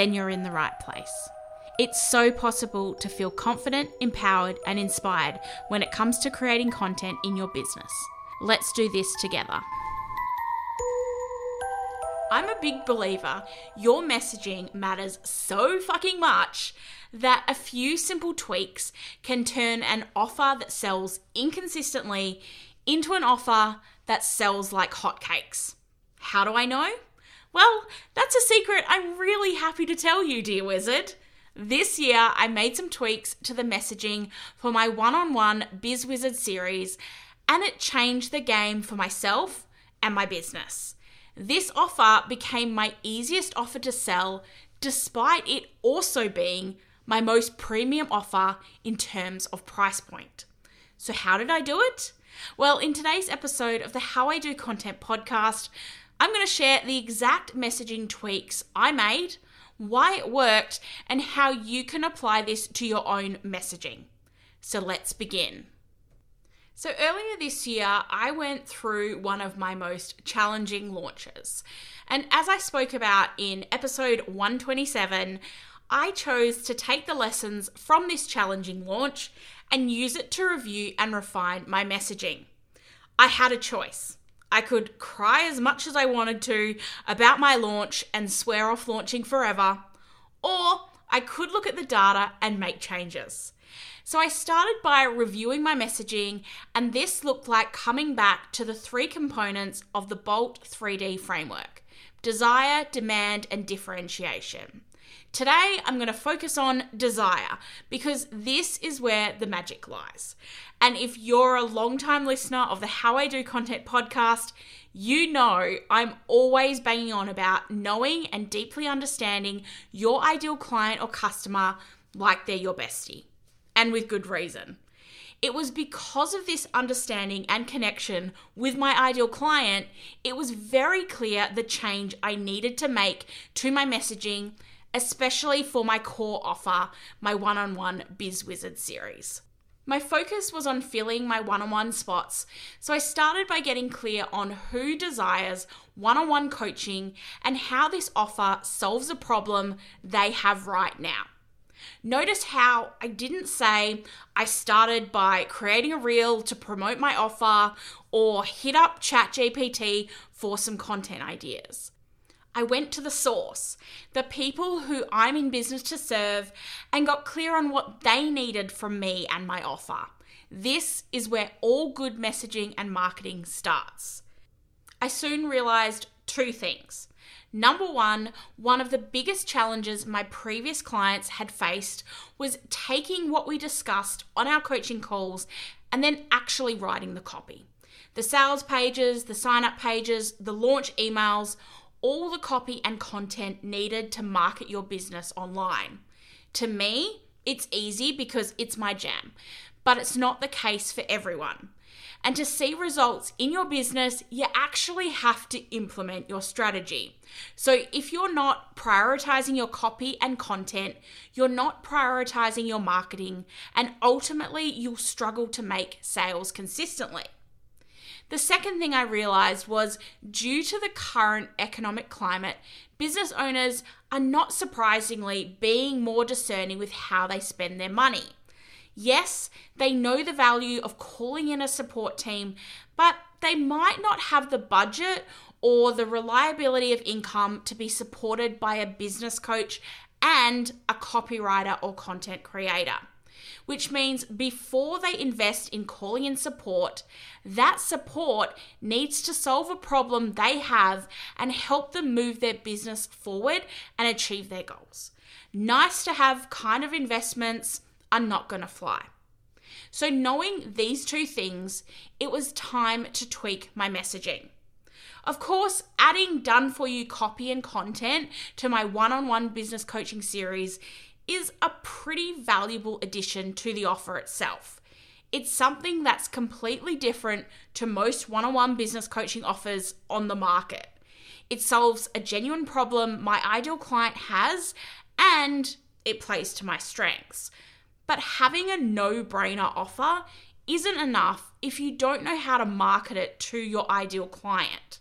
then you're in the right place. It's so possible to feel confident, empowered, and inspired when it comes to creating content in your business. Let's do this together. I'm a big believer your messaging matters so fucking much that a few simple tweaks can turn an offer that sells inconsistently into an offer that sells like hotcakes. How do I know? Well, that's a secret I'm really happy to tell you, dear wizard. This year, I made some tweaks to the messaging for my one on one Biz Wizard series, and it changed the game for myself and my business. This offer became my easiest offer to sell, despite it also being my most premium offer in terms of price point. So, how did I do it? Well, in today's episode of the How I Do Content podcast, I'm going to share the exact messaging tweaks I made, why it worked, and how you can apply this to your own messaging. So let's begin. So, earlier this year, I went through one of my most challenging launches. And as I spoke about in episode 127, I chose to take the lessons from this challenging launch and use it to review and refine my messaging. I had a choice. I could cry as much as I wanted to about my launch and swear off launching forever, or I could look at the data and make changes. So I started by reviewing my messaging, and this looked like coming back to the three components of the Bolt 3D framework desire, demand, and differentiation. Today, I'm going to focus on desire because this is where the magic lies. And if you're a long-time listener of the How I Do Content podcast, you know I'm always banging on about knowing and deeply understanding your ideal client or customer like they're your bestie, and with good reason. It was because of this understanding and connection with my ideal client, it was very clear the change I needed to make to my messaging especially for my core offer, my one on one Biz Wizard series. My focus was on filling my one on one spots, so I started by getting clear on who desires one on one coaching and how this offer solves a problem they have right now. Notice how I didn't say I started by creating a reel to promote my offer or hit up ChatGPT for some content ideas. I went to the source, the people who I'm in business to serve, and got clear on what they needed from me and my offer. This is where all good messaging and marketing starts. I soon realized two things. Number one, one of the biggest challenges my previous clients had faced was taking what we discussed on our coaching calls and then actually writing the copy. The sales pages, the sign up pages, the launch emails, all the copy and content needed to market your business online. To me, it's easy because it's my jam, but it's not the case for everyone. And to see results in your business, you actually have to implement your strategy. So, if you're not prioritizing your copy and content, you're not prioritizing your marketing, and ultimately you'll struggle to make sales consistently. The second thing I realized was due to the current economic climate, business owners are not surprisingly being more discerning with how they spend their money. Yes, they know the value of calling in a support team, but they might not have the budget or the reliability of income to be supported by a business coach and a copywriter or content creator. Which means before they invest in calling in support, that support needs to solve a problem they have and help them move their business forward and achieve their goals. Nice to have kind of investments are not going to fly. So, knowing these two things, it was time to tweak my messaging. Of course, adding done for you copy and content to my one on one business coaching series is a pretty valuable addition to the offer itself. It's something that's completely different to most one on one business coaching offers on the market. It solves a genuine problem my ideal client has and it plays to my strengths. But having a no brainer offer isn't enough if you don't know how to market it to your ideal client.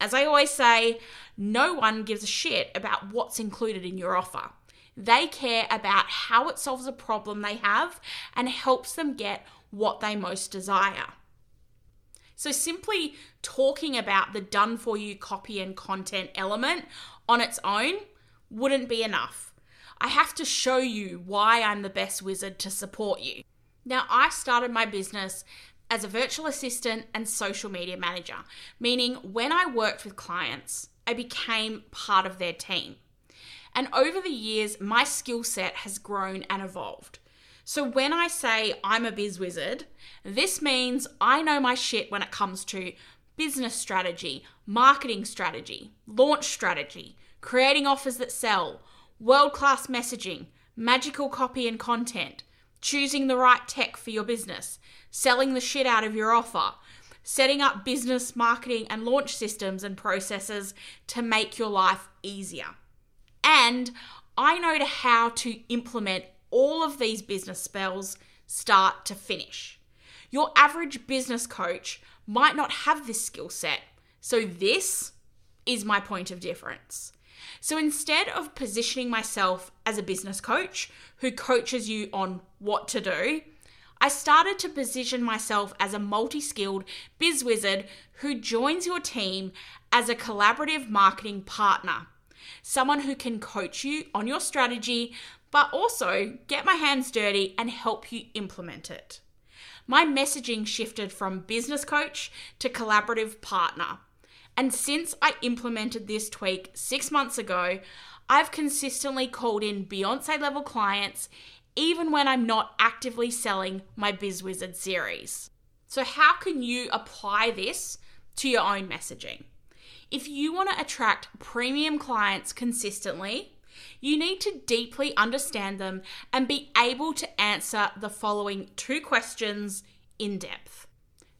As I always say, no one gives a shit about what's included in your offer. They care about how it solves a problem they have and helps them get what they most desire. So, simply talking about the done for you copy and content element on its own wouldn't be enough. I have to show you why I'm the best wizard to support you. Now, I started my business as a virtual assistant and social media manager, meaning when I worked with clients, I became part of their team. And over the years, my skill set has grown and evolved. So when I say I'm a biz wizard, this means I know my shit when it comes to business strategy, marketing strategy, launch strategy, creating offers that sell, world class messaging, magical copy and content, choosing the right tech for your business, selling the shit out of your offer, setting up business, marketing, and launch systems and processes to make your life easier. And I know how to implement all of these business spells start to finish. Your average business coach might not have this skill set. So, this is my point of difference. So, instead of positioning myself as a business coach who coaches you on what to do, I started to position myself as a multi skilled biz wizard who joins your team as a collaborative marketing partner someone who can coach you on your strategy, but also get my hands dirty and help you implement it. My messaging shifted from business coach to collaborative partner. And since I implemented this tweak six months ago, I've consistently called in Beyonce level clients even when I'm not actively selling my BizWizard series. So, how can you apply this to your own messaging? If you want to attract premium clients consistently, you need to deeply understand them and be able to answer the following two questions in depth.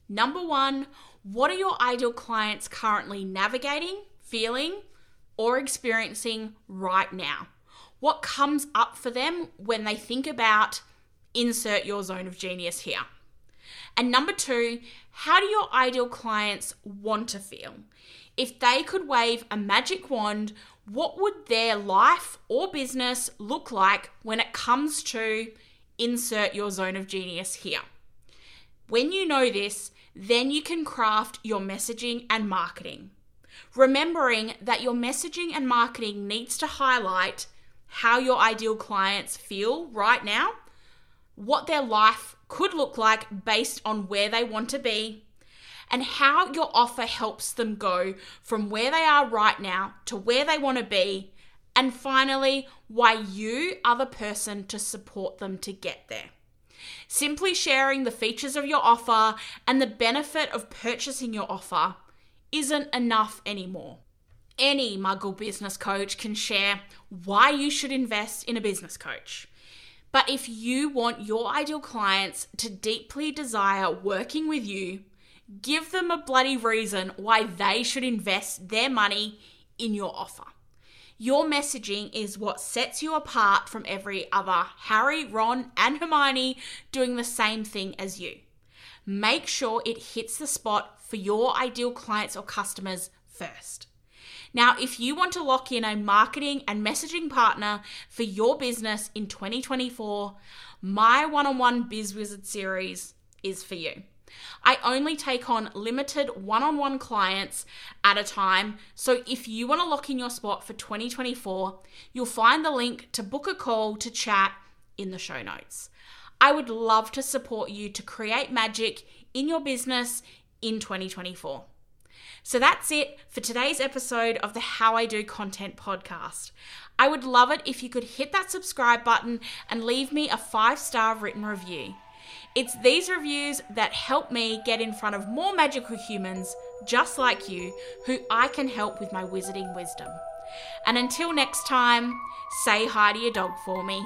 Number one, what are your ideal clients currently navigating, feeling, or experiencing right now? What comes up for them when they think about insert your zone of genius here? And number two, how do your ideal clients want to feel? if they could wave a magic wand, what would their life or business look like when it comes to insert your zone of genius here? When you know this, then you can craft your messaging and marketing. Remembering that your messaging and marketing needs to highlight how your ideal clients feel right now, what their life could look like based on where they want to be, and how your offer helps them go from where they are right now to where they want to be. And finally, why you are the person to support them to get there. Simply sharing the features of your offer and the benefit of purchasing your offer isn't enough anymore. Any muggle business coach can share why you should invest in a business coach. But if you want your ideal clients to deeply desire working with you, Give them a bloody reason why they should invest their money in your offer. Your messaging is what sets you apart from every other Harry, Ron, and Hermione doing the same thing as you. Make sure it hits the spot for your ideal clients or customers first. Now, if you want to lock in a marketing and messaging partner for your business in 2024, my one on one Biz Wizard series is for you. I only take on limited one on one clients at a time. So if you want to lock in your spot for 2024, you'll find the link to book a call to chat in the show notes. I would love to support you to create magic in your business in 2024. So that's it for today's episode of the How I Do Content podcast. I would love it if you could hit that subscribe button and leave me a five star written review. It's these reviews that help me get in front of more magical humans just like you who I can help with my wizarding wisdom. And until next time, say hi to your dog for me.